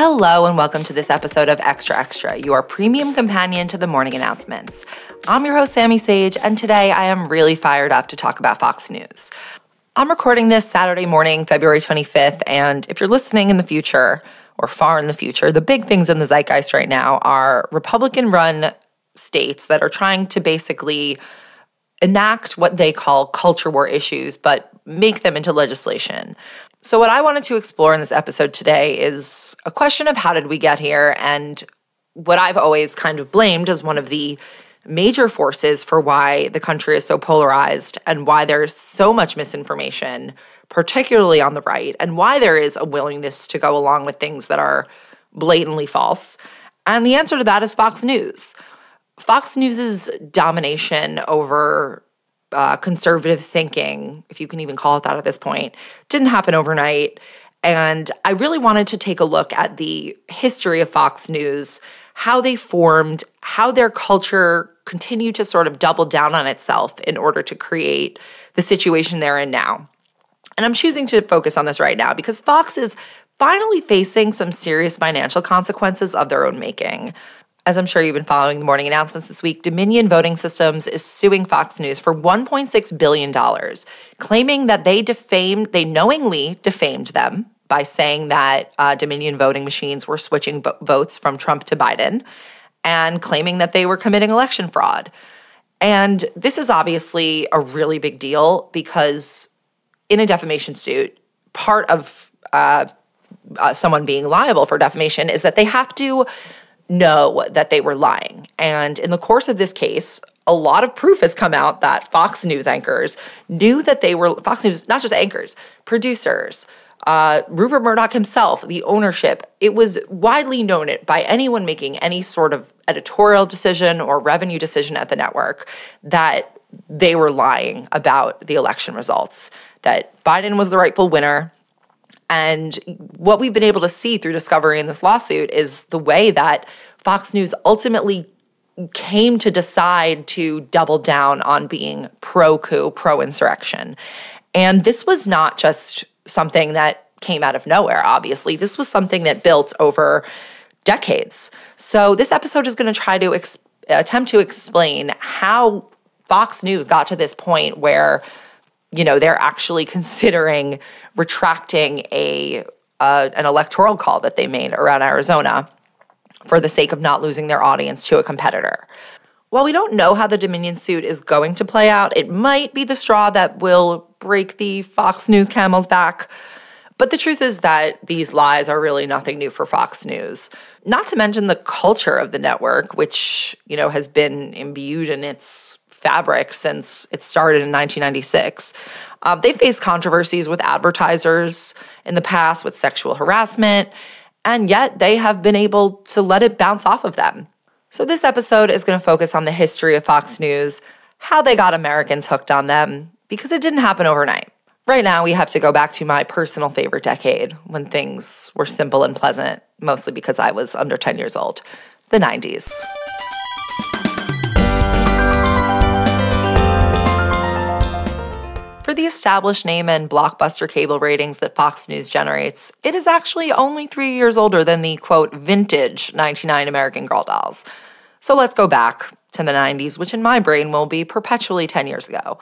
Hello, and welcome to this episode of Extra Extra, your premium companion to the morning announcements. I'm your host, Sammy Sage, and today I am really fired up to talk about Fox News. I'm recording this Saturday morning, February 25th, and if you're listening in the future or far in the future, the big things in the zeitgeist right now are Republican run states that are trying to basically enact what they call culture war issues, but make them into legislation. So, what I wanted to explore in this episode today is a question of how did we get here, and what I've always kind of blamed as one of the major forces for why the country is so polarized and why there's so much misinformation, particularly on the right, and why there is a willingness to go along with things that are blatantly false. And the answer to that is Fox News. Fox News's domination over uh, conservative thinking, if you can even call it that at this point, didn't happen overnight. And I really wanted to take a look at the history of Fox News, how they formed, how their culture continued to sort of double down on itself in order to create the situation they're in now. And I'm choosing to focus on this right now because Fox is finally facing some serious financial consequences of their own making. As I'm sure you've been following the morning announcements this week, Dominion Voting Systems is suing Fox News for $1.6 billion, claiming that they defamed, they knowingly defamed them by saying that uh, Dominion voting machines were switching votes from Trump to Biden and claiming that they were committing election fraud. And this is obviously a really big deal because in a defamation suit, part of uh, uh, someone being liable for defamation is that they have to know that they were lying. And in the course of this case, a lot of proof has come out that Fox News anchors knew that they were Fox News, not just anchors, producers, uh, Rupert Murdoch himself, the ownership. It was widely known it by anyone making any sort of editorial decision or revenue decision at the network that they were lying about the election results, that Biden was the rightful winner, and what we've been able to see through discovery in this lawsuit is the way that Fox News ultimately came to decide to double down on being pro coup, pro insurrection. And this was not just something that came out of nowhere, obviously. This was something that built over decades. So, this episode is going to try to ex- attempt to explain how Fox News got to this point where you know, they're actually considering retracting a uh, an electoral call that they made around Arizona for the sake of not losing their audience to a competitor. While we don't know how the Dominion suit is going to play out, it might be the straw that will break the Fox News camel's back. But the truth is that these lies are really nothing new for Fox News. Not to mention the culture of the network, which, you know, has been imbued in its fabric since it started in 1996. Uh, they faced controversies with advertisers in the past with sexual harassment, and yet they have been able to let it bounce off of them. So, this episode is going to focus on the history of Fox News, how they got Americans hooked on them, because it didn't happen overnight. Right now, we have to go back to my personal favorite decade when things were simple and pleasant, mostly because I was under 10 years old the 90s. For the established name and blockbuster cable ratings that Fox News generates, it is actually only three years older than the quote vintage 99 American Girl dolls. So let's go back to the 90s, which in my brain will be perpetually 10 years ago.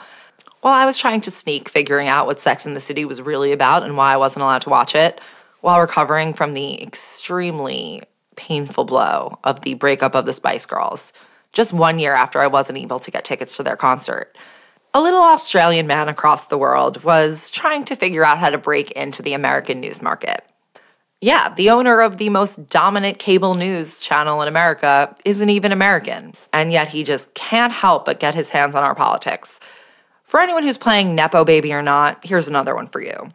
While I was trying to sneak figuring out what Sex in the City was really about and why I wasn't allowed to watch it, while recovering from the extremely painful blow of the breakup of the Spice Girls, just one year after I wasn't able to get tickets to their concert a little Australian man across the world was trying to figure out how to break into the American news market. Yeah, the owner of the most dominant cable news channel in America isn't even American, and yet he just can't help but get his hands on our politics. For anyone who's playing Nepo Baby or not, here's another one for you.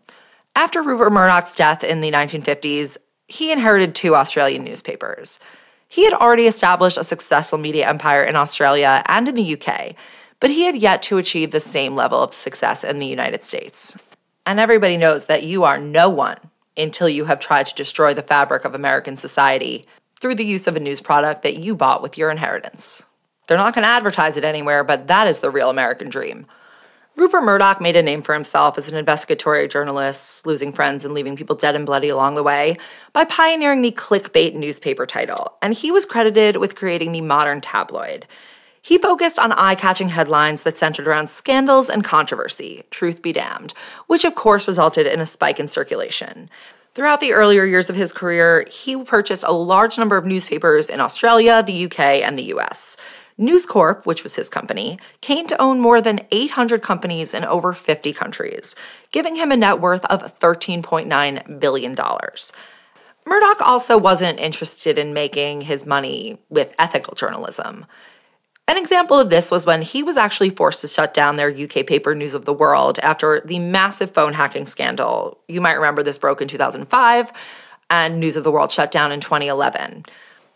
After Rupert Murdoch's death in the 1950s, he inherited two Australian newspapers. He had already established a successful media empire in Australia and in the UK, but he had yet to achieve the same level of success in the United States. And everybody knows that you are no one until you have tried to destroy the fabric of American society through the use of a news product that you bought with your inheritance. They're not going to advertise it anywhere, but that is the real American dream. Rupert Murdoch made a name for himself as an investigatory journalist, losing friends and leaving people dead and bloody along the way, by pioneering the clickbait newspaper title, and he was credited with creating the modern tabloid. He focused on eye catching headlines that centered around scandals and controversy, truth be damned, which of course resulted in a spike in circulation. Throughout the earlier years of his career, he purchased a large number of newspapers in Australia, the UK, and the US. News Corp, which was his company, came to own more than 800 companies in over 50 countries, giving him a net worth of $13.9 billion. Murdoch also wasn't interested in making his money with ethical journalism. An example of this was when he was actually forced to shut down their UK paper News of the World after the massive phone hacking scandal. You might remember this broke in 2005, and News of the World shut down in 2011.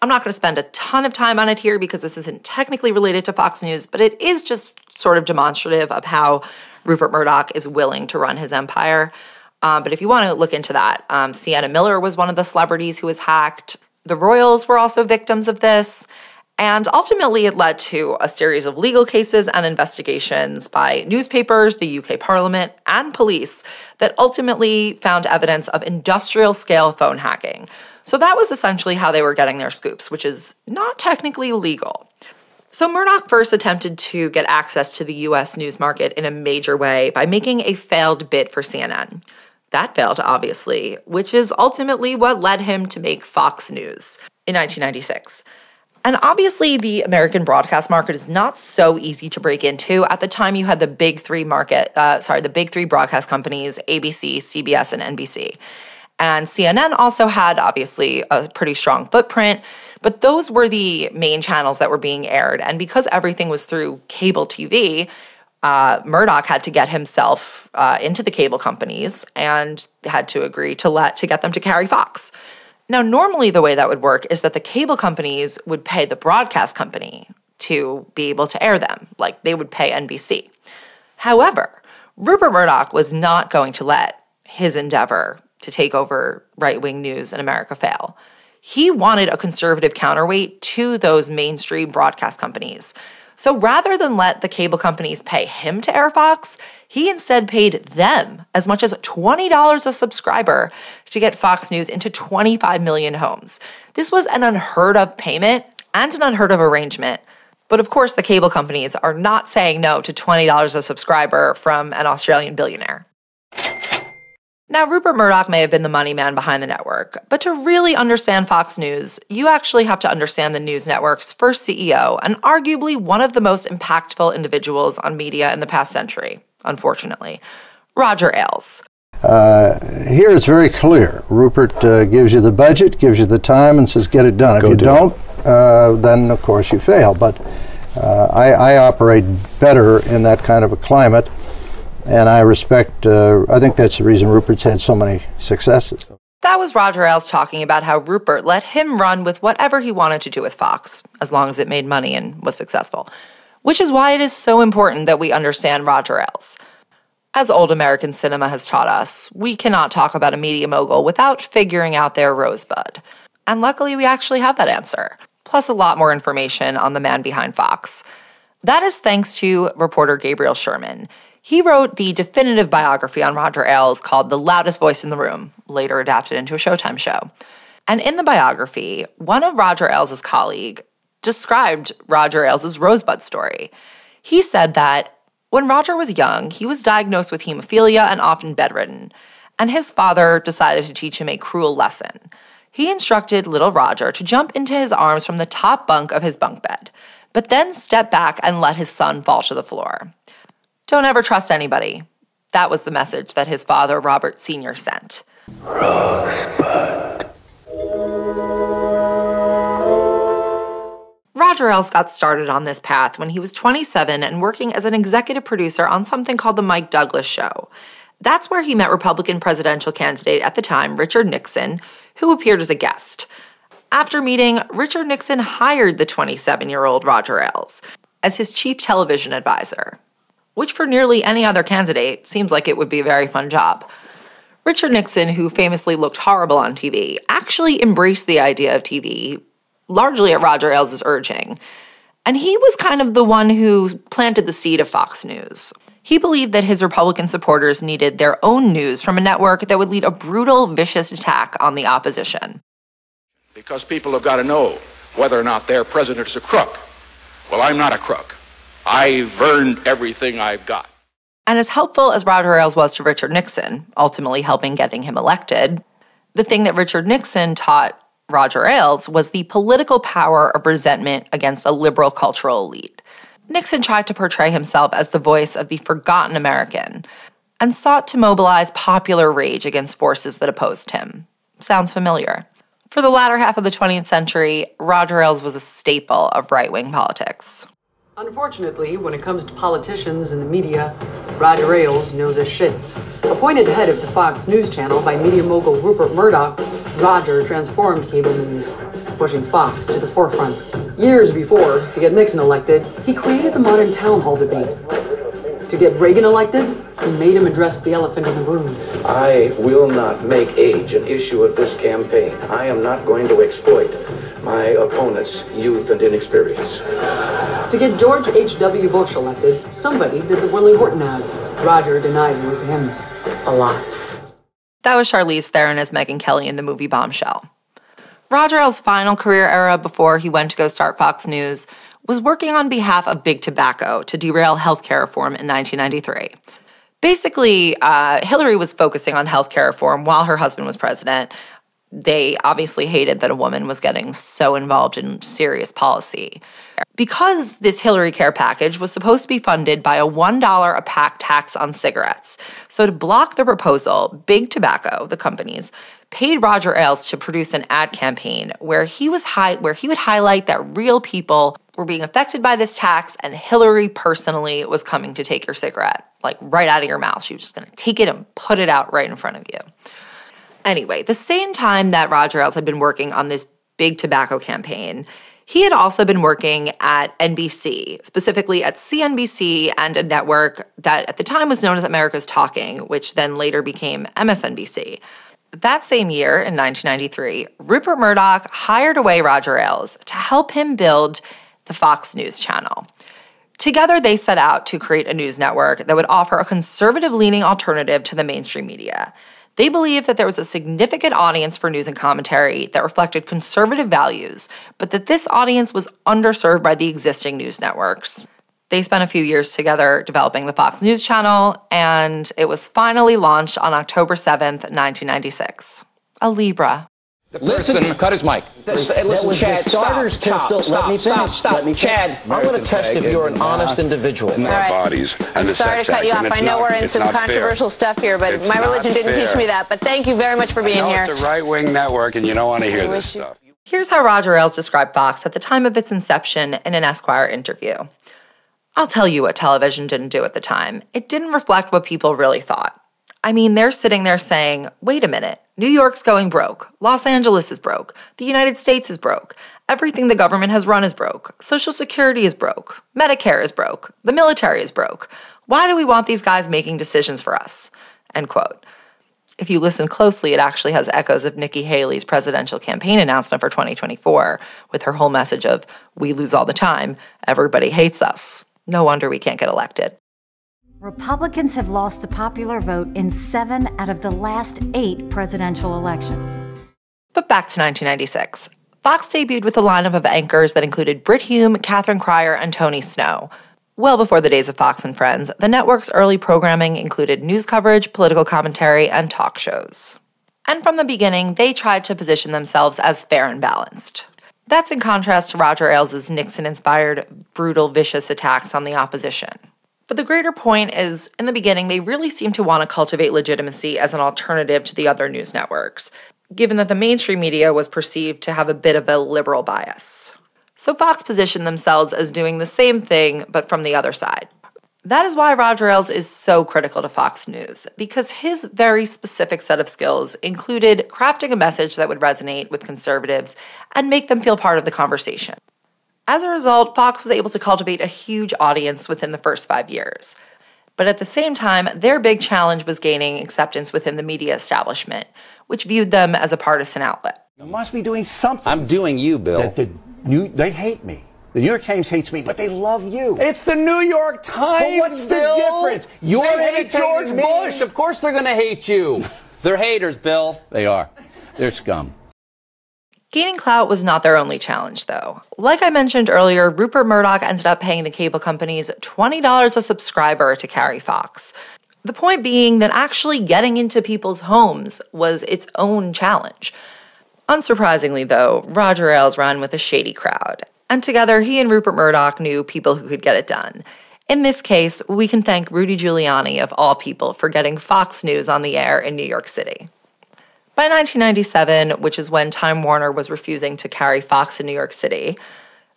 I'm not going to spend a ton of time on it here because this isn't technically related to Fox News, but it is just sort of demonstrative of how Rupert Murdoch is willing to run his empire. Um, but if you want to look into that, um, Sienna Miller was one of the celebrities who was hacked. The Royals were also victims of this. And ultimately, it led to a series of legal cases and investigations by newspapers, the UK Parliament, and police that ultimately found evidence of industrial scale phone hacking. So that was essentially how they were getting their scoops, which is not technically legal. So Murdoch first attempted to get access to the US news market in a major way by making a failed bid for CNN. That failed, obviously, which is ultimately what led him to make Fox News in 1996. And obviously, the American broadcast market is not so easy to break into. At the time, you had the big three market, uh, sorry, the big three broadcast companies ABC, CBS, and NBC. And CNN also had obviously a pretty strong footprint, but those were the main channels that were being aired. And because everything was through cable TV, uh, Murdoch had to get himself uh, into the cable companies and had to agree to let to get them to carry Fox. Now, normally the way that would work is that the cable companies would pay the broadcast company to be able to air them, like they would pay NBC. However, Rupert Murdoch was not going to let his endeavor to take over right wing news in America fail. He wanted a conservative counterweight to those mainstream broadcast companies. So rather than let the cable companies pay him to air Fox, he instead paid them as much as $20 a subscriber to get Fox News into 25 million homes. This was an unheard of payment and an unheard of arrangement. But of course, the cable companies are not saying no to $20 a subscriber from an Australian billionaire. Now, Rupert Murdoch may have been the money man behind the network, but to really understand Fox News, you actually have to understand the news network's first CEO and arguably one of the most impactful individuals on media in the past century, unfortunately, Roger Ailes. Uh, here it's very clear. Rupert uh, gives you the budget, gives you the time, and says, get it done. Go if you do not uh, then of course you fail. But uh, I, I operate better in that kind of a climate and I respect. Uh, I think that's the reason Rupert's had so many successes. That was Roger Ailes talking about how Rupert let him run with whatever he wanted to do with Fox, as long as it made money and was successful. Which is why it is so important that we understand Roger Ailes. As old American cinema has taught us, we cannot talk about a media mogul without figuring out their rosebud. And luckily, we actually have that answer, plus a lot more information on the man behind Fox. That is thanks to reporter Gabriel Sherman. He wrote the definitive biography on Roger Ailes called The Loudest Voice in the Room, later adapted into a Showtime show. And in the biography, one of Roger Ailes' colleague described Roger Ailes' Rosebud story. He said that when Roger was young, he was diagnosed with hemophilia and often bedridden, and his father decided to teach him a cruel lesson. He instructed little Roger to jump into his arms from the top bunk of his bunk bed, but then step back and let his son fall to the floor. Don't ever trust anybody. That was the message that his father, Robert Sr., sent. Rosebud. Roger Ailes got started on this path when he was 27 and working as an executive producer on something called The Mike Douglas Show. That's where he met Republican presidential candidate at the time, Richard Nixon, who appeared as a guest. After meeting, Richard Nixon hired the 27 year old Roger Ailes as his chief television advisor which for nearly any other candidate seems like it would be a very fun job. Richard Nixon, who famously looked horrible on TV, actually embraced the idea of TV, largely at Roger Ailes' urging. And he was kind of the one who planted the seed of Fox News. He believed that his Republican supporters needed their own news from a network that would lead a brutal, vicious attack on the opposition. Because people have got to know whether or not their president is a crook. Well, I'm not a crook. I've earned everything I've got. And as helpful as Roger Ailes was to Richard Nixon, ultimately helping getting him elected, the thing that Richard Nixon taught Roger Ailes was the political power of resentment against a liberal cultural elite. Nixon tried to portray himself as the voice of the forgotten American and sought to mobilize popular rage against forces that opposed him. Sounds familiar. For the latter half of the 20th century, Roger Ailes was a staple of right wing politics. Unfortunately, when it comes to politicians and the media, Roger Ailes knows his shit. Appointed head of the Fox News Channel by media mogul Rupert Murdoch, Roger transformed cable news, pushing Fox to the forefront. Years before, to get Nixon elected, he created the modern town hall debate. To get Reagan elected, he made him address the elephant in the room. I will not make age an issue of this campaign. I am not going to exploit my opponent's youth and inexperience. To get George H.W. Bush elected, somebody did the Willie Horton ads. Roger denies it was him. A lot. That was Charlize Theron as Megyn Kelly in the movie Bombshell. Roger Ailes' final career era before he went to go start Fox News was working on behalf of Big Tobacco to derail healthcare reform in 1993. Basically, uh, Hillary was focusing on healthcare reform while her husband was president. They obviously hated that a woman was getting so involved in serious policy. Because this Hillary Care package was supposed to be funded by a $1 a pack tax on cigarettes. So, to block the proposal, Big Tobacco, the companies, paid Roger Ailes to produce an ad campaign where he was where he would highlight that real people were being affected by this tax and Hillary personally was coming to take your cigarette like right out of your mouth. She was just going to take it and put it out right in front of you. Anyway, the same time that Roger Ailes had been working on this big tobacco campaign, he had also been working at NBC, specifically at CNBC and a network that at the time was known as America's Talking, which then later became MSNBC. That same year, in 1993, Rupert Murdoch hired away Roger Ailes to help him build the Fox News channel. Together, they set out to create a news network that would offer a conservative leaning alternative to the mainstream media. They believed that there was a significant audience for news and commentary that reflected conservative values, but that this audience was underserved by the existing news networks. They spent a few years together developing the Fox News Channel, and it was finally launched on October 7th, 1996. A Libra. Listen, cut his mic. That's, that listen, was Chad, the starter's stop, pistol. Stop, Let me stop, finish. Stop, Let me Chad, I want to test if you're an uh, honest individual. All right. bodies I'm sorry to cut you off. I know not- we're in some not fair. controversial stuff here, but It's my religion didn't teach me that. But thank you very much for being No, here. it's a right-wing network, and you don't want to hear I this wish you- stuff. Here's how Roger Ailes described Fox at the time of its inception in an Esquire interview. I'll tell you what television didn't do at the time. It didn't reflect what people really thought. I mean, they're sitting there saying, wait a minute, New York's going broke. Los Angeles is broke. The United States is broke. Everything the government has run is broke. Social Security is broke. Medicare is broke. The military is broke. Why do we want these guys making decisions for us? End quote. If you listen closely, it actually has echoes of Nikki Haley's presidential campaign announcement for 2024 with her whole message of, we lose all the time, everybody hates us. No wonder we can't get elected. Republicans have lost the popular vote in seven out of the last eight presidential elections. But back to 1996. Fox debuted with a lineup of anchors that included Brit Hume, Catherine Crier, and Tony Snow. Well before the days of Fox and Friends, the network's early programming included news coverage, political commentary, and talk shows. And from the beginning, they tried to position themselves as fair and balanced. That's in contrast to Roger Ailes' Nixon inspired, brutal, vicious attacks on the opposition. But the greater point is, in the beginning, they really seemed to want to cultivate legitimacy as an alternative to the other news networks, given that the mainstream media was perceived to have a bit of a liberal bias. So Fox positioned themselves as doing the same thing, but from the other side. That is why Roger Ailes is so critical to Fox News, because his very specific set of skills included crafting a message that would resonate with conservatives and make them feel part of the conversation. As a result, Fox was able to cultivate a huge audience within the first five years. But at the same time, their big challenge was gaining acceptance within the media establishment, which viewed them as a partisan outlet. You must be doing something. I'm doing you, Bill. that the new, they hate me. The New York Times hates me, but they love you. It's the New York Times. But what's Bill. the difference? You're They hate hate George me. Bush. Of course they're going to hate you. They're haters, Bill. They are. They're scum. Gaining clout was not their only challenge, though. Like I mentioned earlier, Rupert Murdoch ended up paying the cable companies $20 a subscriber to carry Fox. The point being that actually getting into people's homes was its own challenge. Unsurprisingly, though, Roger Ailes ran with a shady crowd, and together he and Rupert Murdoch knew people who could get it done. In this case, we can thank Rudy Giuliani, of all people, for getting Fox News on the air in New York City. By 1997, which is when Time Warner was refusing to carry Fox in New York City,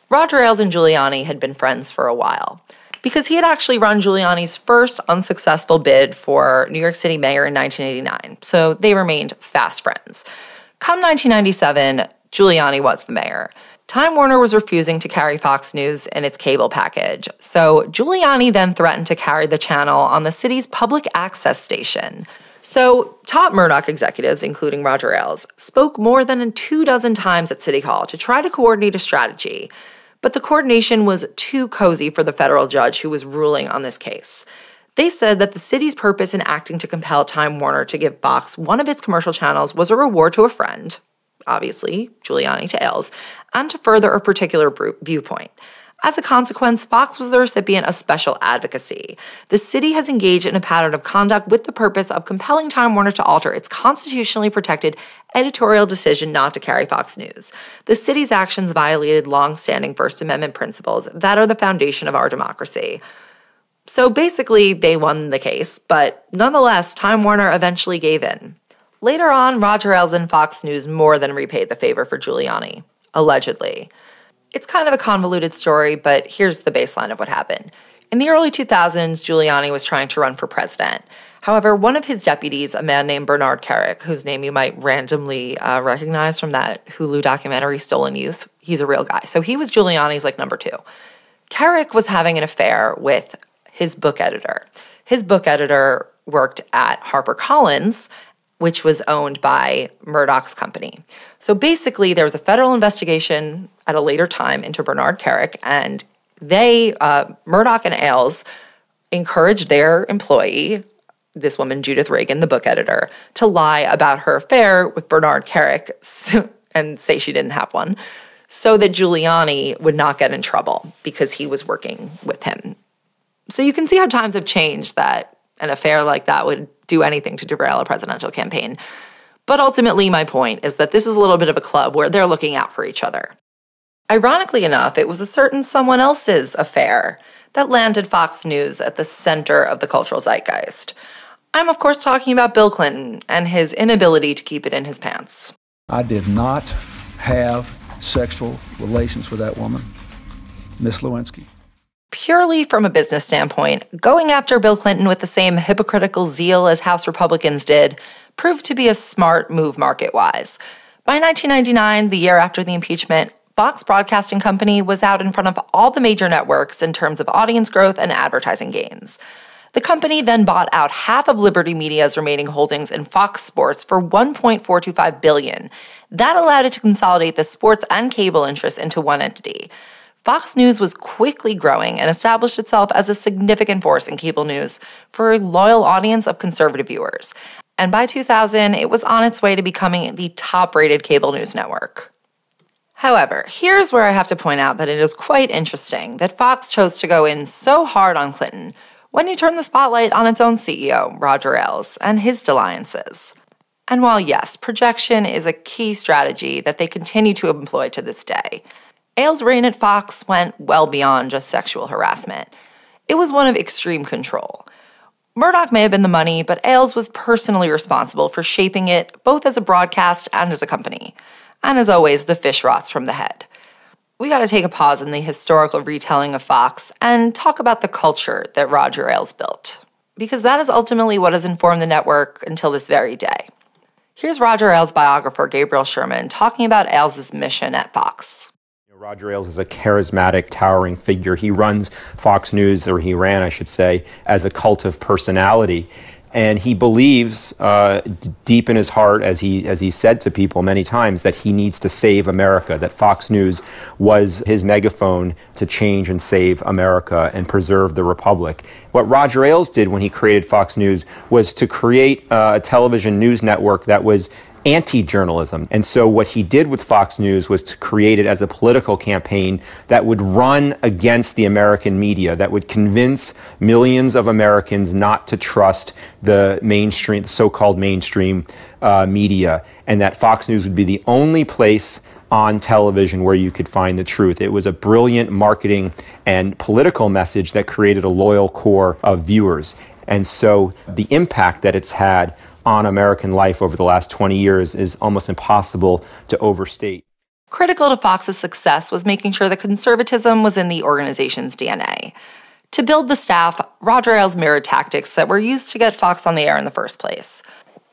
Roger Ailes and Giuliani had been friends for a while because he had actually run Giuliani's first unsuccessful bid for New York City mayor in 1989, so they remained fast friends. Come 1997, Giuliani was the mayor. Time Warner was refusing to carry Fox News in its cable package, so Giuliani then threatened to carry the channel on the city's public access station. So, top Murdoch executives, including Roger Ailes, spoke more than two dozen times at City Hall to try to coordinate a strategy. But the coordination was too cozy for the federal judge who was ruling on this case. They said that the city's purpose in acting to compel Time Warner to give Fox one of its commercial channels was a reward to a friend, obviously, Giuliani to Ailes, and to further a particular viewpoint. As a consequence, Fox was the recipient of special advocacy. The city has engaged in a pattern of conduct with the purpose of compelling Time Warner to alter its constitutionally protected editorial decision not to carry Fox News. The city's actions violated long-standing First Amendment principles that are the foundation of our democracy. So basically, they won the case, but nonetheless, Time Warner eventually gave in. Later on, Roger Ailes and Fox News more than repaid the favor for Giuliani, allegedly. It's kind of a convoluted story, but here's the baseline of what happened. In the early 2000s, Giuliani was trying to run for president. However, one of his deputies, a man named Bernard Kerik, whose name you might randomly uh, recognize from that Hulu documentary Stolen Youth, he's a real guy. So he was Giuliani's like number two. Kerik was having an affair with his book editor. His book editor worked at HarperCollins, which was owned by Murdoch's company. So basically, there was a federal investigation at a later time into Bernard Kerik, and they, uh, Murdoch and Ailes, encouraged their employee, this woman, Judith Regan, the book editor, to lie about her affair with Bernard Kerik and say she didn't have one, so that Giuliani would not get in trouble because he was working with him. So you can see how times have changed that an affair like that would do anything to derail a presidential campaign. But ultimately, my point is that this is a little bit of a club where they're looking out for each other. Ironically enough, it was a certain someone else's affair that landed Fox News at the center of the cultural zeitgeist. I'm, of course, talking about Bill Clinton and his inability to keep it in his pants. I did not have sexual relations with that woman, Miss Lewinsky. Purely from a business standpoint, going after Bill Clinton with the same hypocritical zeal as House Republicans did proved to be a smart move market wise. By 1999, the year after the impeachment, Fox Broadcasting Company was out in front of all the major networks in terms of audience growth and advertising gains. The company then bought out half of Liberty Media's remaining holdings in Fox Sports for 1.425 billion. That allowed it to consolidate the sports and cable interests into one entity. Fox News was quickly growing and established itself as a significant force in cable news for a loyal audience of conservative viewers. And by 2000, it was on its way to becoming the top rated cable news network. However, here's where I have to point out that it is quite interesting that Fox chose to go in so hard on Clinton when he turned the spotlight on its own CEO, Roger Ailes, and his dalliances. And while yes, projection is a key strategy that they continue to employ to this day, Ailes' reign at Fox went well beyond just sexual harassment. It was one of extreme control. Murdoch may have been the money, but Ailes was personally responsible for shaping it both as a broadcast and as a company. And as always, the fish rots from the head. We got to take a pause in the historical retelling of Fox and talk about the culture that Roger Ailes built, because that is ultimately what has informed the network until this very day. Here's Roger Ailes' biographer Gabriel Sherman talking about Ailes' mission at Fox. Roger Ailes is a charismatic, towering figure. He runs Fox News, or he ran, I should say, as a cult of personality. And he believes uh, d- deep in his heart, as he, as he said to people many times, that he needs to save America, that Fox News was his megaphone to change and save America and preserve the Republic. What Roger Ailes did when he created Fox News was to create uh, a television news network that was anti journalism. And so, what he did with Fox News was to create it as a political campaign that would run against the American media, that would convince millions of Americans not to trust the mainstream, so called mainstream uh, media, and that Fox News would be the only place on television where you could find the truth. It was a brilliant marketing and political message that created a loyal core of viewers. And so the impact that it's had on American life over the last 20 years is almost impossible to overstate. Critical to Fox's success was making sure that conservatism was in the organization's DNA. To build the staff, Roger Ailes mirrored tactics that were used to get Fox on the air in the first place.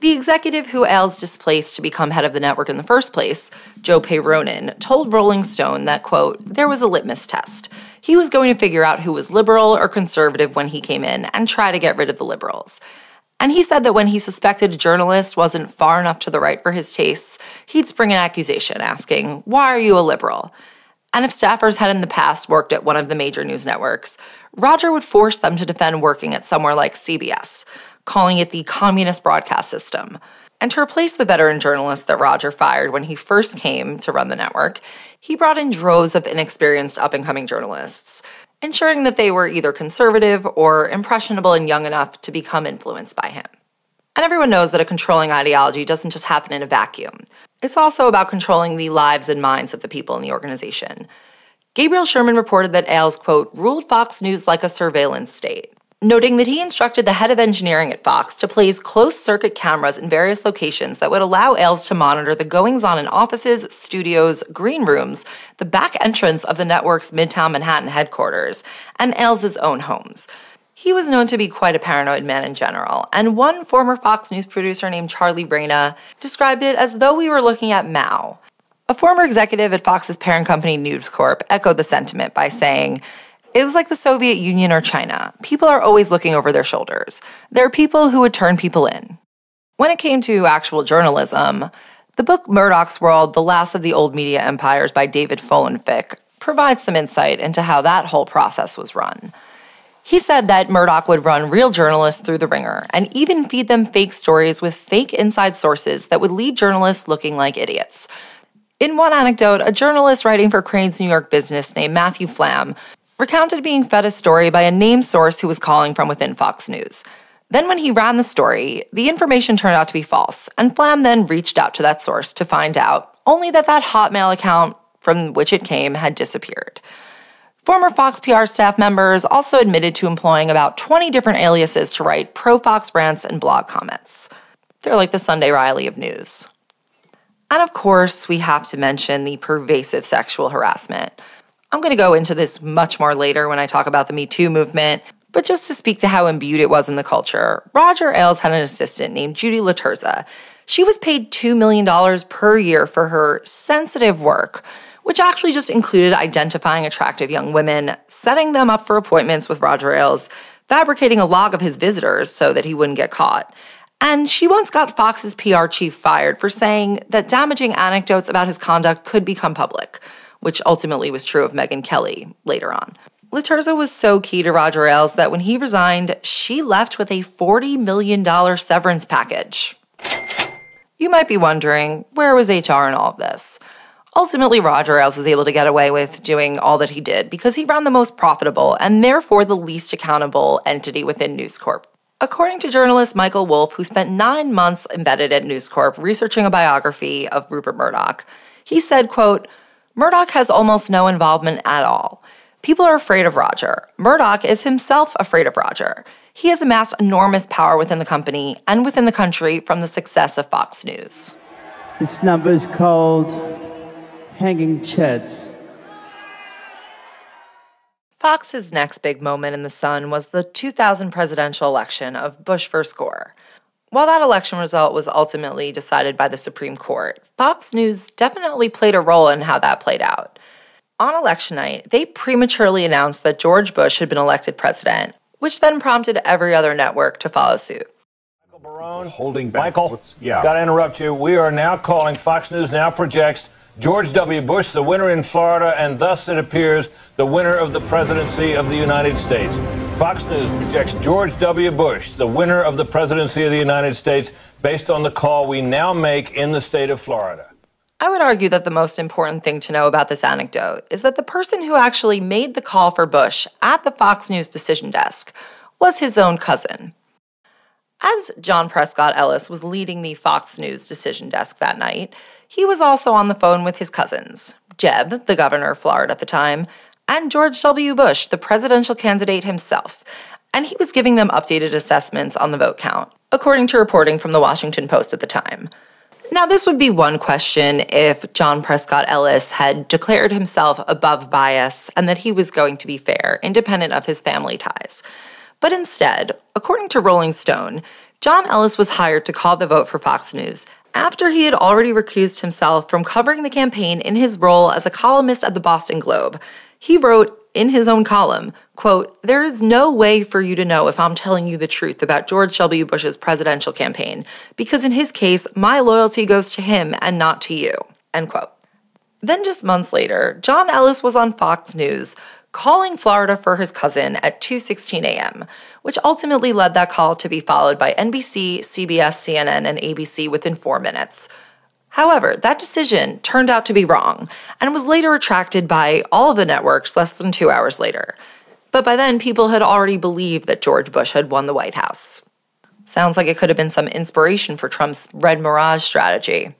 The executive who Ailes displaced to become head of the network in the first place, Joe Peyronnin, told Rolling Stone that, quote, there was a litmus test. He was going to figure out who was liberal or conservative when he came in and try to get rid of the liberals. And he said that when he suspected a journalist wasn't far enough to the right for his tastes, he'd spring an accusation asking, Why are you a liberal? And if staffers had in the past worked at one of the major news networks, Roger would force them to defend working at somewhere like CBS, calling it the communist broadcast system. And to replace the veteran journalists that Roger fired when he first came to run the network, he brought in droves of inexperienced up and coming journalists ensuring that they were either conservative or impressionable and young enough to become influenced by him. And everyone knows that a controlling ideology doesn't just happen in a vacuum. It's also about controlling the lives and minds of the people in the organization. Gabriel Sherman reported that Ailes, quote, ruled Fox News like a surveillance state noting that he instructed the head of engineering at Fox to place closed circuit cameras in various locations that would allow Ailes to monitor the goings on in offices, studios, green rooms, the back entrance of the network's Midtown Manhattan headquarters, and Ailes' own homes. He was known to be quite a paranoid man in general, and one former Fox News producer named Charlie Reina described it as though we were looking at Mao. A former executive at Fox's parent company News Corp echoed the sentiment by saying, it was like the Soviet Union or China. People are always looking over their shoulders. There are people who would turn people in. When it came to actual journalism, the book Murdoch's World The Last of the Old Media Empires by David Folkenflik provides some insight into how that whole process was run. He said that Murdoch would run real journalists through the ringer and even feed them fake stories with fake inside sources that would leave journalists looking like idiots. In one anecdote, a journalist writing for Crain's New York business named Matthew Flamm recounted being fed a story by a named source who was calling from within Fox News. Then, when he ran the story, the information turned out to be false, and Flamm then reached out to that source to find out only that that Hotmail account from which it came had disappeared. Former Fox PR staff members also admitted to employing about 20 different aliases to write pro Fox rants and blog comments. They're like the Sunday Riley of news. And of course, we have to mention the pervasive sexual harassment. I'm going to go into this much more later when I talk about the Me Too movement, but just to speak to how imbued it was in the culture, Roger Ailes had an assistant named Judy Laterza. She was paid $2 million per year for her sensitive work, which actually just included identifying attractive young women, setting them up for appointments with Roger Ailes, fabricating a log of his visitors so that he wouldn't get caught. And she once got Fox's PR chief fired for saying that damaging anecdotes about his conduct could become public which ultimately was true of Megyn Kelly later on. Laterza was so key to Roger Ailes that when he resigned, she left with a $40 million severance package. You might be wondering, where was HR in all of this? Ultimately, Roger Ailes was able to get away with doing all that he did because he ran the most profitable and therefore the least accountable entity within News Corp. According to journalist Michael Wolff, who spent nine months embedded at News Corp researching a biography of Rupert Murdoch, he said, quote, Murdoch has almost no involvement at all. People are afraid of Roger. Murdoch is himself afraid of Roger. He has amassed enormous power within the company and within the country from the success of Fox News. This number is called Hanging Chads. Fox's next big moment in the sun was the 2000 presidential election of Bush versus Gore. While that election result was ultimately decided by the Supreme Court, Fox News definitely played a role in how that played out. On election night, they prematurely announced that George Bush had been elected president, which then prompted every other network to follow suit. Michael Barone, holding back. Michael, yeah. got to interrupt you. We are now calling Fox News now projects George W. Bush the winner in Florida, and thus it appears the winner of the presidency of the United States. Fox News projects George W. Bush the winner of the presidency of the United States based on the call we now make in the state of Florida. I would argue that the most important thing to know about this anecdote is that the person who actually made the call for Bush at the Fox News decision desk was his own cousin. As John Prescott Ellis was leading the Fox News decision desk that night, he was also on the phone with his cousins, Jeb, the governor of Florida at the time, and George W. Bush, the presidential candidate himself, and he was giving them updated assessments on the vote count, according to reporting from the Washington Post at the time. Now, this would be one question if John Prescott Ellis had declared himself above bias and that he was going to be fair, independent of his family ties. But instead, according to Rolling Stone, John Ellis was hired to call the vote for Fox News after he had already recused himself from covering the campaign in his role as a columnist at the Boston Globe. He wrote in his own column, quote, There is no way for you to know if I'm telling you the truth about George W. Bush's presidential campaign, because in his case, my loyalty goes to him and not to you, end quote. Then just months later, John Ellis was on Fox News calling Florida for his cousin at 2:16 a.m., which ultimately led that call to be followed by NBC, CBS, CNN, and ABC within 4 minutes. However, that decision turned out to be wrong and was later retracted by all of the networks less than 2 hours later. But by then, people had already believed that George Bush had won the White House. Sounds like it could have been some inspiration for Trump's Red Mirage strategy.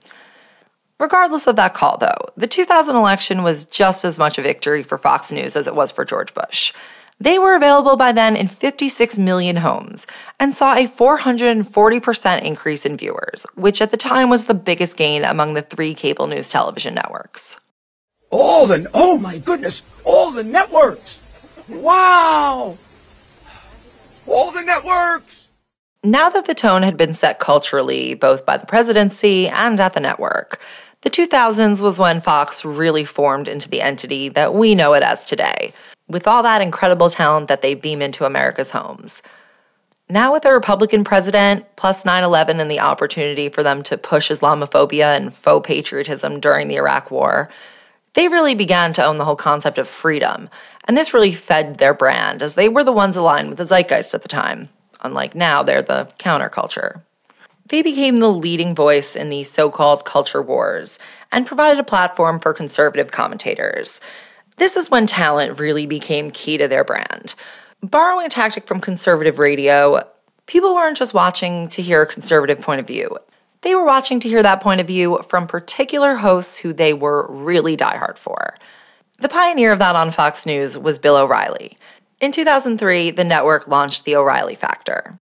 Regardless of that call, though, the 2000 election was just as much a victory for Fox News as it was for George Bush. They were available by then in 56 million homes and saw a 440% increase in viewers, which at the time was the biggest gain among the three cable news television networks. All the, oh my goodness, all the networks! Wow! All the networks! Now that the tone had been set culturally, both by the presidency and at the network, the 2000s was when Fox really formed into the entity that we know it as today, with all that incredible talent that they beam into America's homes. Now, with a Republican president, plus 9 11 and the opportunity for them to push Islamophobia and faux patriotism during the Iraq War, they really began to own the whole concept of freedom. And this really fed their brand, as they were the ones aligned with the zeitgeist at the time. Unlike now, they're the counterculture. They became the leading voice in the so called culture wars and provided a platform for conservative commentators. This is when talent really became key to their brand. Borrowing a tactic from conservative radio, people weren't just watching to hear a conservative point of view. They were watching to hear that point of view from particular hosts who they were really diehard for. The pioneer of that on Fox News was Bill O'Reilly. In 2003, the network launched the O'Reilly Factor.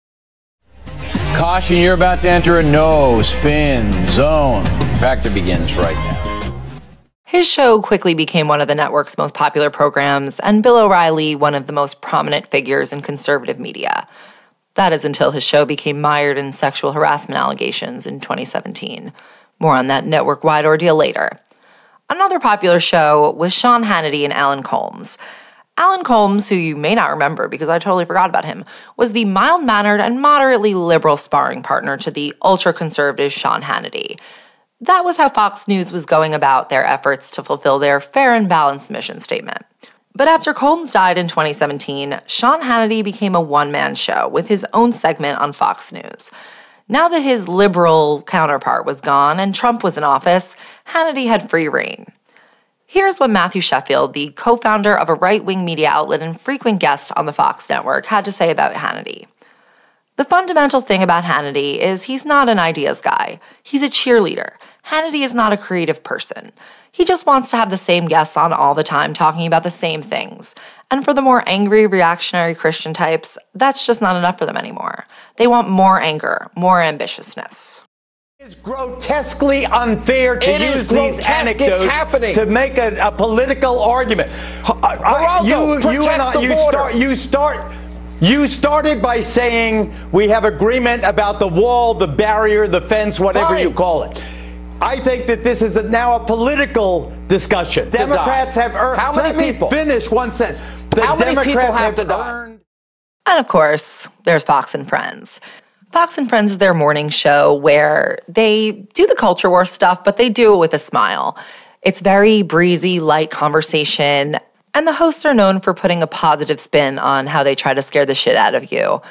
Caution, you're about to enter a no spin zone. Factor begins right now. His show quickly became one of the network's most popular programs, and Bill O'Reilly one of the most prominent figures in conservative media. That is until his show became mired in sexual harassment allegations in 2017. More on that network wide ordeal later. Another popular show was Sean Hannity and Alan Colmes. Alan Colmes, who you may not remember because I totally forgot about him, was the mild mannered and moderately liberal sparring partner to the ultra conservative Sean Hannity. That was how Fox News was going about their efforts to fulfill their fair and balanced mission statement. But after Colmes died in 2017, Sean Hannity became a one man show with his own segment on Fox News. Now that his liberal counterpart was gone and Trump was in office, Hannity had free reign. Here's what Matthew Sheffield, the co founder of a right wing media outlet and frequent guest on the Fox network, had to say about Hannity. The fundamental thing about Hannity is he's not an ideas guy, he's a cheerleader. Hannity is not a creative person. He just wants to have the same guests on all the time talking about the same things. And for the more angry, reactionary Christian types, that's just not enough for them anymore. They want more anger, more ambitiousness. It's grotesquely unfair to it use is these anecdotes It's happening. to make a, a political argument. I- uh, I- Geraldo, you, you and I, the you start. You start. You started by saying we have agreement about the wall, the barrier, the fence, whatever Fine. you call it. I think that this is a, now a political discussion. Democrats die. have earned. How many let me people? Finish one sentence. The How many people Democrats have to die? earned- And of course, there's Fox and Friends. Fox and Friends is their morning show where they do the culture war stuff, but they do it with a smile. It's very breezy, light conversation, and the hosts are known for putting a positive spin on how they try to scare the shit out of you.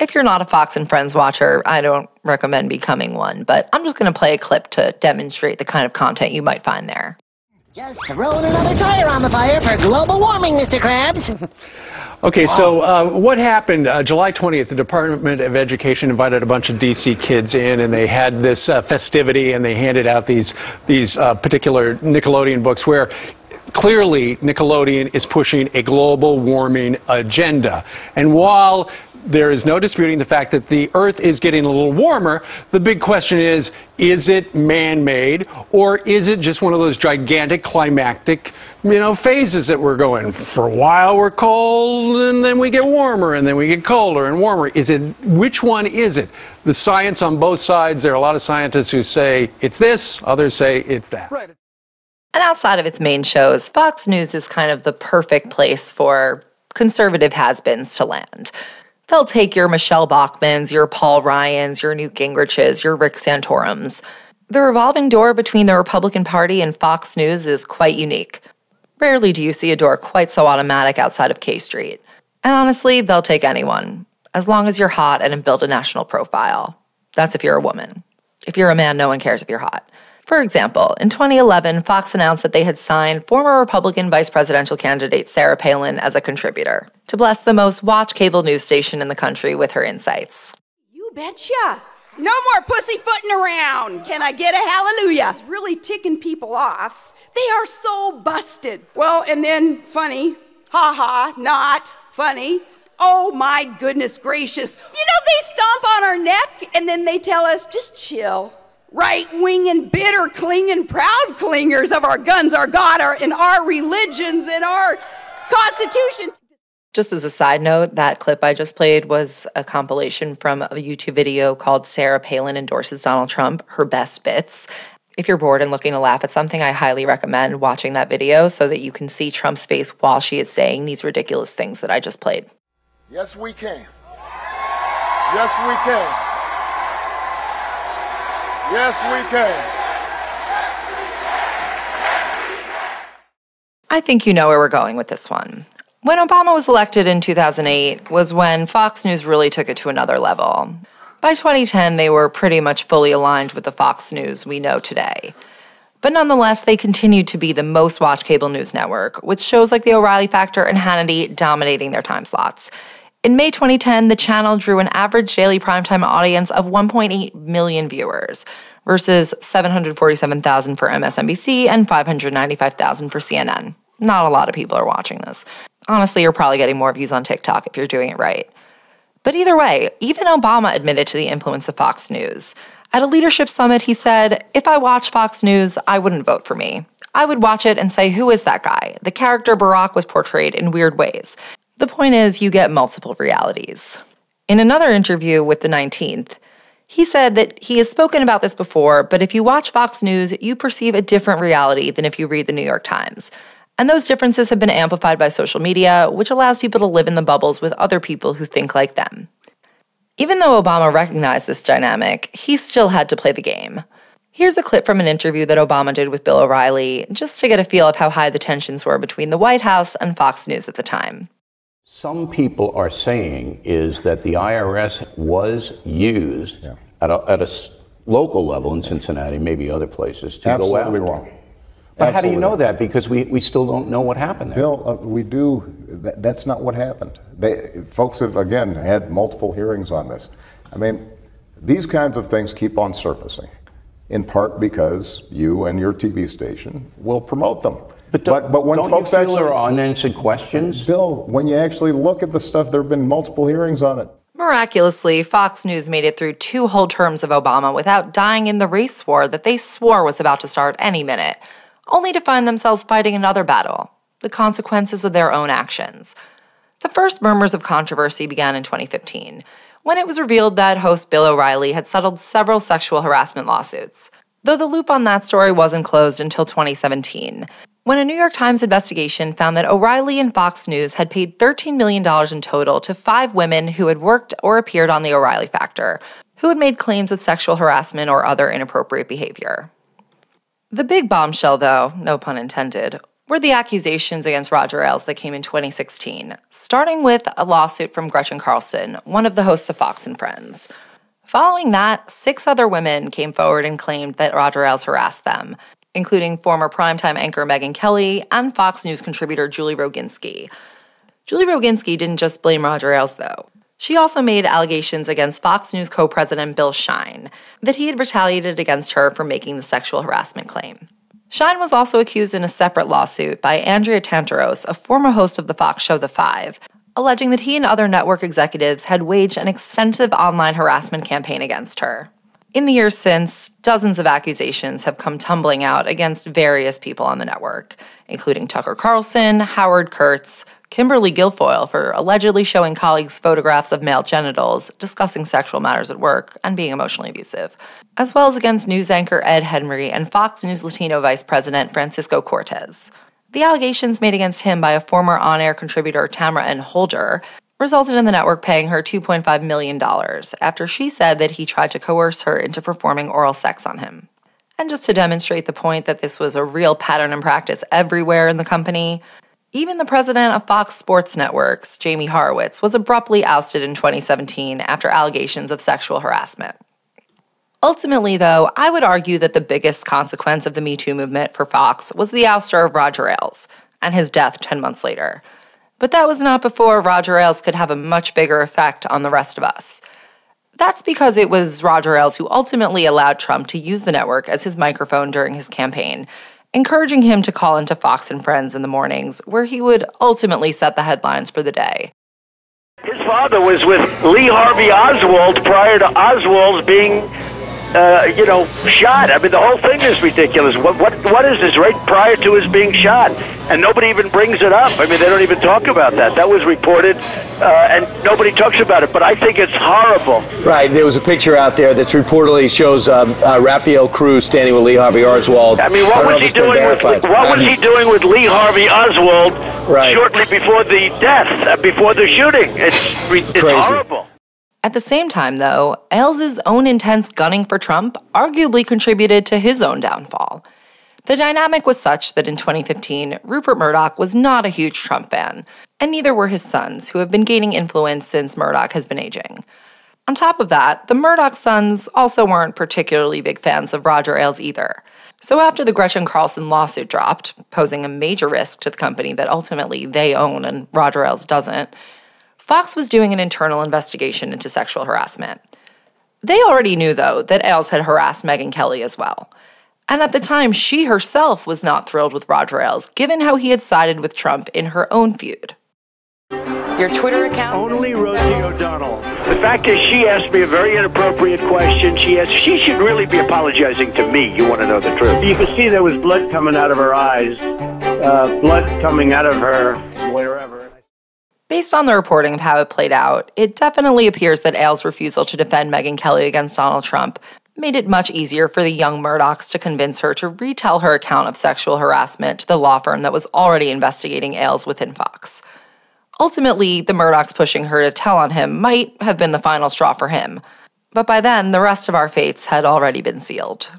If you're not a Fox and Friends watcher, I don't recommend becoming one, but I'm just going to play a clip to demonstrate the kind of content you might find there. Just throwing another tire on the fire for global warming, Mr. Krabs. Okay, so uh, what happened uh, July 20th? The Department of Education invited a bunch of DC kids in, and they had this uh, festivity, and they handed out these these uh, particular Nickelodeon books where. Clearly, Nickelodeon is pushing a global warming agenda. And while there is no disputing the fact that the Earth is getting a little warmer. The big question is is it man made or is it just one of those gigantic climactic you know, phases that we're going? For a while we're cold and then we get warmer and then we get colder and warmer. Is it, which one is it? The science on both sides, there are a lot of scientists who say it's this, others say it's that. Right. And outside of its main shows, Fox News is kind of the perfect place for conservative has beens to land. They'll take your Michelle Bachmanns, your Paul Ryans, your Newt Gingriches, your Rick Santorums. The revolving door between the Republican Party and Fox News is quite unique. Rarely do you see a door quite so automatic outside of K Street. And honestly, they'll take anyone, as long as you're hot and build a national profile. That's if you're a woman. If you're a man, no one cares if you're hot. For example, in 2011, Fox announced that they had signed former Republican vice presidential candidate Sarah Palin as a contributor to bless the most watched cable news station in the country with her insights. You betcha. No more pussyfooting around. Can I get a hallelujah? It's really ticking people off. They are so busted. Well, and then funny, ha ha, not funny. Oh my goodness gracious. You know, they stomp on our neck and then they tell us, just chill right wing and bitter clinging proud clingers of our guns, our God, our, and our religions and our Constitution. Just as a side note, that clip I just played was a compilation from a YouTube video called Sarah Palin Endorses Donald Trump, Her Best Bits. If you're bored and looking to laugh at something, I highly recommend watching that video so that you can see Trump's face while she is saying these ridiculous things that I just played. Yes, we can. Yes, we can. Yes, we can. I think you know where we're going with this one. When Obama was elected in 2008 was when Fox News really took it to another level. By 2010, they were pretty much fully aligned with the Fox News we know today. But nonetheless, they continued to be the most watched cable news network, with shows like The O'Reilly Factor and Hannity dominating their time slots. In May 2010, the channel drew an average daily primetime audience of 1.8 million viewers versus 747,000 for MSNBC and 595,000 for CNN. Not a lot of people are watching this. Honestly, you're probably getting more views on TikTok if you're doing it right. But either way, even Obama admitted to the influence of Fox News. At a leadership summit, he said, If I watch Fox News, I wouldn't vote for me. I would watch it and say, Who is that guy? The character Barack was portrayed in weird ways. The point is, you get multiple realities. In another interview with the 19th, he said that he has spoken about this before, but if you watch Fox News, you perceive a different reality than if you read the New York Times. And those differences have been amplified by social media, which allows people to live in the bubbles with other people who think like them. Even though Obama recognized this dynamic, he still had to play the game. Here's a clip from an interview that Obama did with Bill O'Reilly, just to get a feel of how high the tensions were between the White House and Fox News at the time. Some people are saying is that the IRS was used yeah. at, a, at a local level in Cincinnati, maybe other places, to Absolutely go after. wrong. But Absolutely how do you know that? Because we, we still don't know what happened there. Bill, uh, we do. That, that's not what happened. They, folks have, again, had multiple hearings on this. I mean, these kinds of things keep on surfacing, in part because you and your TV station will promote them. But, but, but when folks actually are unanswered questions, Bill, when you actually look at the stuff, there have been multiple hearings on it. Miraculously, Fox News made it through two whole terms of Obama without dying in the race war that they swore was about to start any minute, only to find themselves fighting another battle the consequences of their own actions. The first murmurs of controversy began in 2015, when it was revealed that host Bill O'Reilly had settled several sexual harassment lawsuits. Though the loop on that story wasn't closed until 2017, when a New York Times investigation found that O'Reilly and Fox News had paid $13 million in total to five women who had worked or appeared on The O'Reilly Factor, who had made claims of sexual harassment or other inappropriate behavior. The big bombshell, though, no pun intended, were the accusations against Roger Ailes that came in 2016, starting with a lawsuit from Gretchen Carlson, one of the hosts of Fox and Friends. Following that, six other women came forward and claimed that Roger Ailes harassed them, including former primetime anchor Megyn Kelly and Fox News contributor Julie Roginsky. Julie Roginsky didn't just blame Roger Ailes, though. She also made allegations against Fox News co president Bill Shine that he had retaliated against her for making the sexual harassment claim. Shine was also accused in a separate lawsuit by Andrea Tantaros, a former host of the Fox show The Five, alleging that he and other network executives had waged an extensive online harassment campaign against her. In the years since, dozens of accusations have come tumbling out against various people on the network, including Tucker Carlson, Howard Kurtz, Kimberly Guilfoyle for allegedly showing colleagues photographs of male genitals, discussing sexual matters at work, and being emotionally abusive, as well as against news anchor Ed Henry and Fox News Latino Vice President Francisco Cortes. The allegations made against him by a former on air contributor, Tamara N. Holder, resulted in the network paying her $2.5 million after she said that he tried to coerce her into performing oral sex on him. And just to demonstrate the point that this was a real pattern and practice everywhere in the company, even the president of Fox Sports Networks, Jamie Horowitz, was abruptly ousted in 2017 after allegations of sexual harassment. Ultimately, though, I would argue that the biggest consequence of the Me Too movement for Fox was the ouster of Roger Ailes and his death 10 months later. But that was not before Roger Ailes could have a much bigger effect on the rest of us. That's because it was Roger Ailes who ultimately allowed Trump to use the network as his microphone during his campaign, encouraging him to call into Fox and Friends in the mornings, where he would ultimately set the headlines for the day. His father was with Lee Harvey Oswald prior to Oswald's being uh, you know, shot. I mean, the whole thing is ridiculous. What what what is this? Right prior to his being shot, and nobody even brings it up. I mean, they don't even talk about that. That was reported, uh, and nobody talks about it. But I think it's horrible. Right. There was a picture out there that reportedly shows um, uh, Rafael Cruz standing with Lee Harvey Oswald. I mean, what I was he doing with what was he doing with Lee Harvey Oswald right. shortly before the death, uh, before the shooting? It's it's Crazy. horrible. At the same time, though, Ailes' own intense gunning for Trump arguably contributed to his own downfall. The dynamic was such that in 2015, Rupert Murdoch was not a huge Trump fan, and neither were his sons, who have been gaining influence since Murdoch has been aging. On top of that, the Murdoch sons also weren't particularly big fans of Roger Ailes either. So after the Gretchen Carlson lawsuit dropped, posing a major risk to the company that ultimately they own and Roger Ailes doesn't, Fox was doing an internal investigation into sexual harassment. They already knew, though, that Ailes had harassed Megyn Kelly as well. And at the time, she herself was not thrilled with Roger Ailes, given how he had sided with Trump in her own feud. Your Twitter account? Only Rosie O'Donnell. The fact is, she asked me a very inappropriate question. She asked, she should really be apologizing to me. You want to know the truth? You could see there was blood coming out of her eyes, uh, blood coming out of her wherever. Based on the reporting of how it played out, it definitely appears that Ailes' refusal to defend Megyn Kelly against Donald Trump made it much easier for the young Murdochs to convince her to retell her account of sexual harassment to the law firm that was already investigating Ailes within Fox. Ultimately, the Murdochs pushing her to tell on him might have been the final straw for him. But by then, the rest of our fates had already been sealed.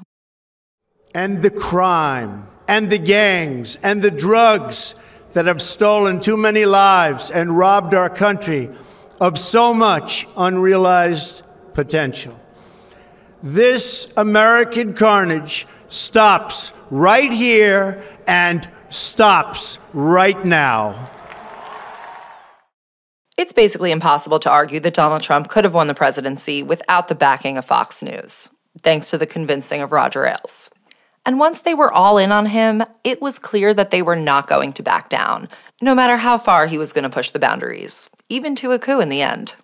And the crime, and the gangs, and the drugs that have stolen too many lives and robbed our country of so much unrealized potential. This American carnage stops right here and stops right now. It's basically impossible to argue that Donald Trump could have won the presidency without the backing of Fox News, thanks to the convincing of Roger Ailes. And once they were all in on him, it was clear that they were not going to back down, no matter how far he was going to push the boundaries, even to a coup in the end.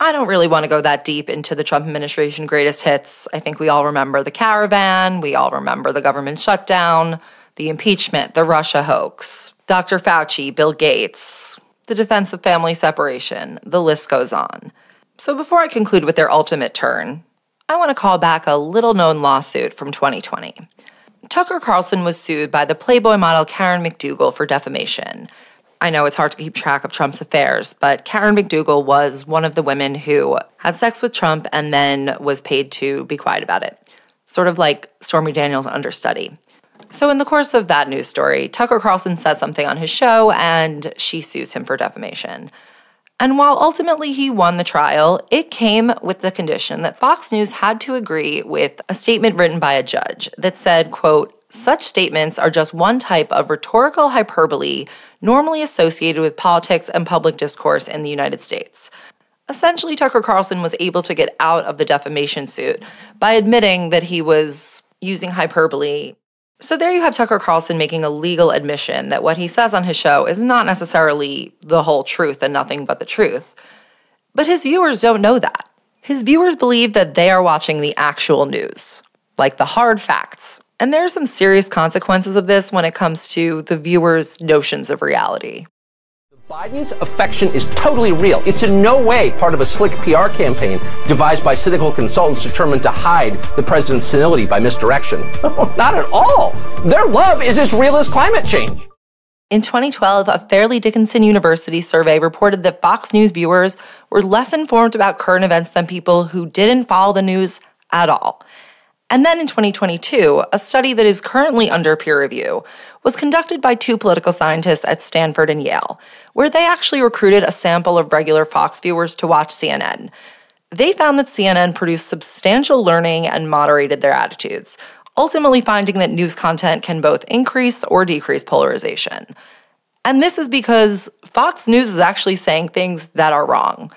I don't really want to go that deep into the Trump administration greatest hits. I think we all remember the caravan, we all remember the government shutdown, the impeachment, the Russia hoax, Dr. Fauci, Bill Gates, the defense of family separation, the list goes on. So before I conclude with their ultimate turn, I want to call back a little known lawsuit from 2020. Tucker Carlson was sued by the Playboy model Karen McDougal for defamation. I know it's hard to keep track of Trump's affairs, but Karen McDougal was one of the women who had sex with Trump and then was paid to be quiet about it. Sort of like Stormy Daniels' understudy. So, in the course of that news story, Tucker Carlson says something on his show and she sues him for defamation. And while ultimately he won the trial, it came with the condition that Fox News had to agree with a statement written by a judge that said, quote, such statements are just one type of rhetorical hyperbole normally associated with politics and public discourse in the United States. Essentially, Tucker Carlson was able to get out of the defamation suit by admitting that he was using hyperbole. So, there you have Tucker Carlson making a legal admission that what he says on his show is not necessarily the whole truth and nothing but the truth. But his viewers don't know that. His viewers believe that they are watching the actual news, like the hard facts, and there are some serious consequences of this when it comes to the viewer's notions of reality. Biden's affection is totally real. It's in no way part of a slick PR campaign devised by cynical consultants determined to hide the president's senility by misdirection. Not at all. Their love is as real as climate change. In 2012, a Fairleigh Dickinson University survey reported that Fox News viewers were less informed about current events than people who didn't follow the news at all. And then in 2022, a study that is currently under peer review was conducted by two political scientists at Stanford and Yale, where they actually recruited a sample of regular Fox viewers to watch CNN. They found that CNN produced substantial learning and moderated their attitudes, ultimately finding that news content can both increase or decrease polarization. And this is because Fox News is actually saying things that are wrong.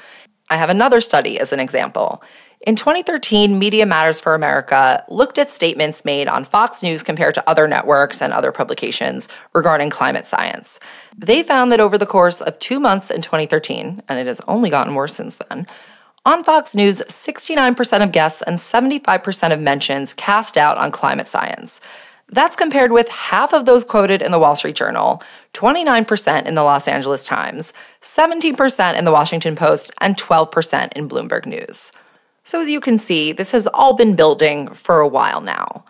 I have another study as an example. In 2013, Media Matters for America looked at statements made on Fox News compared to other networks and other publications regarding climate science. They found that over the course of two months in 2013, and it has only gotten worse since then, on Fox News, 69% of guests and 75% of mentions cast doubt on climate science. That's compared with half of those quoted in the Wall Street Journal, 29% in the Los Angeles Times, 17% in the Washington Post, and 12% in Bloomberg News. So, as you can see, this has all been building for a while now.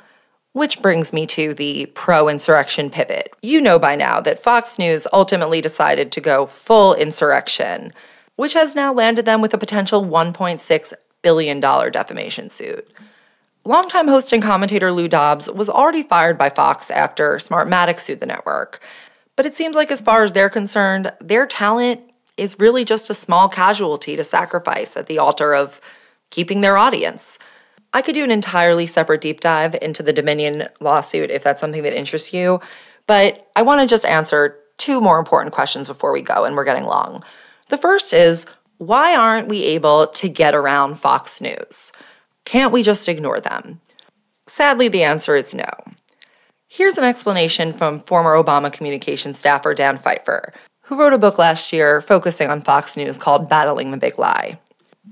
Which brings me to the pro insurrection pivot. You know by now that Fox News ultimately decided to go full insurrection, which has now landed them with a potential $1.6 billion defamation suit. Longtime host and commentator Lou Dobbs was already fired by Fox after Smartmatic sued the network. But it seems like, as far as they're concerned, their talent is really just a small casualty to sacrifice at the altar of keeping their audience. I could do an entirely separate deep dive into the Dominion lawsuit if that's something that interests you, but I want to just answer two more important questions before we go, and we're getting long. The first is why aren't we able to get around Fox News? Can't we just ignore them? Sadly, the answer is no. Here's an explanation from former Obama communications staffer Dan Pfeiffer, who wrote a book last year focusing on Fox News called Battling the Big Lie.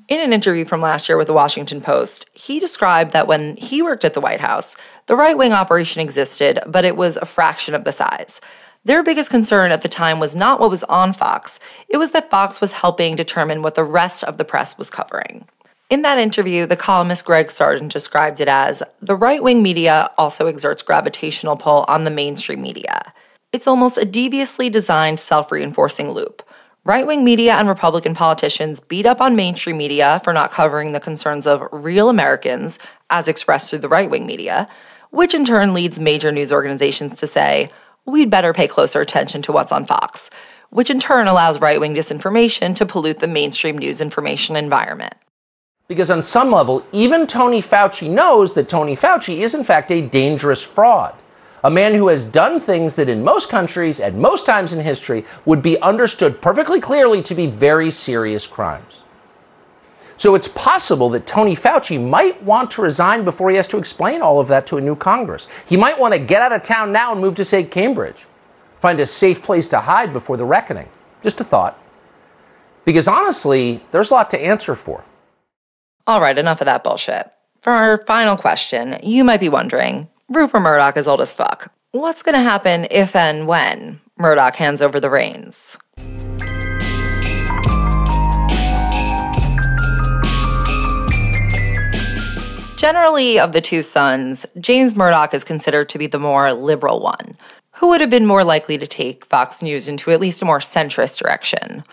In an interview from last year with the Washington Post, he described that when he worked at the White House, the right wing operation existed, but it was a fraction of the size. Their biggest concern at the time was not what was on Fox, it was that Fox was helping determine what the rest of the press was covering. In that interview, the columnist Greg Sargent described it as the right wing media also exerts gravitational pull on the mainstream media. It's almost a deviously designed self reinforcing loop. Right wing media and Republican politicians beat up on mainstream media for not covering the concerns of real Americans as expressed through the right wing media, which in turn leads major news organizations to say, we'd better pay closer attention to what's on Fox, which in turn allows right wing disinformation to pollute the mainstream news information environment. Because on some level, even Tony Fauci knows that Tony Fauci is in fact a dangerous fraud a man who has done things that in most countries at most times in history would be understood perfectly clearly to be very serious crimes. So it's possible that Tony Fauci might want to resign before he has to explain all of that to a new Congress. He might want to get out of town now and move to, say, Cambridge, find a safe place to hide before the reckoning. Just a thought. Because honestly, there's a lot to answer for. All right, enough of that bullshit. For our final question, you might be wondering Rupert Murdoch is old as fuck. What's going to happen if and when Murdoch hands over the reins? Generally, of the two sons, James Murdoch is considered to be the more liberal one, who would have been more likely to take Fox News into at least a more centrist direction.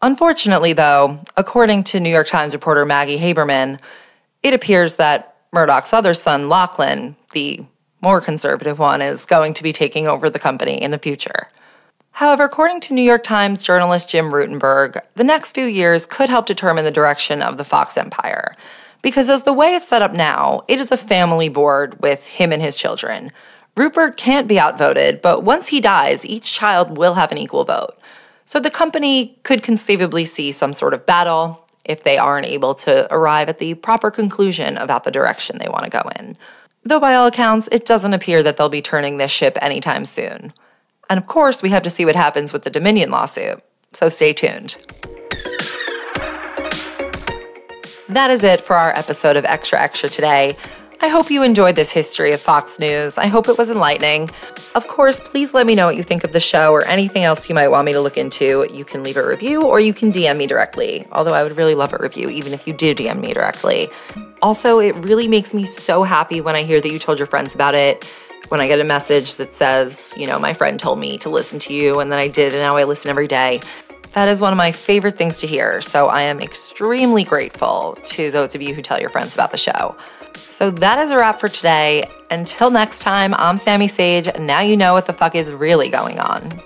Unfortunately, though, according to New York Times reporter Maggie Haberman, it appears that Murdoch's other son, Lachlan, the more conservative one, is going to be taking over the company in the future. However, according to New York Times journalist Jim Rutenberg, the next few years could help determine the direction of the Fox empire. Because as the way it's set up now, it is a family board with him and his children. Rupert can't be outvoted, but once he dies, each child will have an equal vote. So the company could conceivably see some sort of battle if they aren't able to arrive at the proper conclusion about the direction they want to go in. Though, by all accounts, it doesn't appear that they'll be turning this ship anytime soon. And of course, we have to see what happens with the Dominion lawsuit, so stay tuned. That is it for our episode of Extra Extra today. I hope you enjoyed this history of Fox News. I hope it was enlightening. Of course, please let me know what you think of the show or anything else you might want me to look into. You can leave a review or you can DM me directly, although I would really love a review, even if you do DM me directly. Also, it really makes me so happy when I hear that you told your friends about it. When I get a message that says, you know, my friend told me to listen to you, and then I did, and now I listen every day. That is one of my favorite things to hear. So I am extremely grateful to those of you who tell your friends about the show. So that is a wrap for today. Until next time, I'm Sami Sage. Now you know what the fuck is really going on.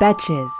Betches.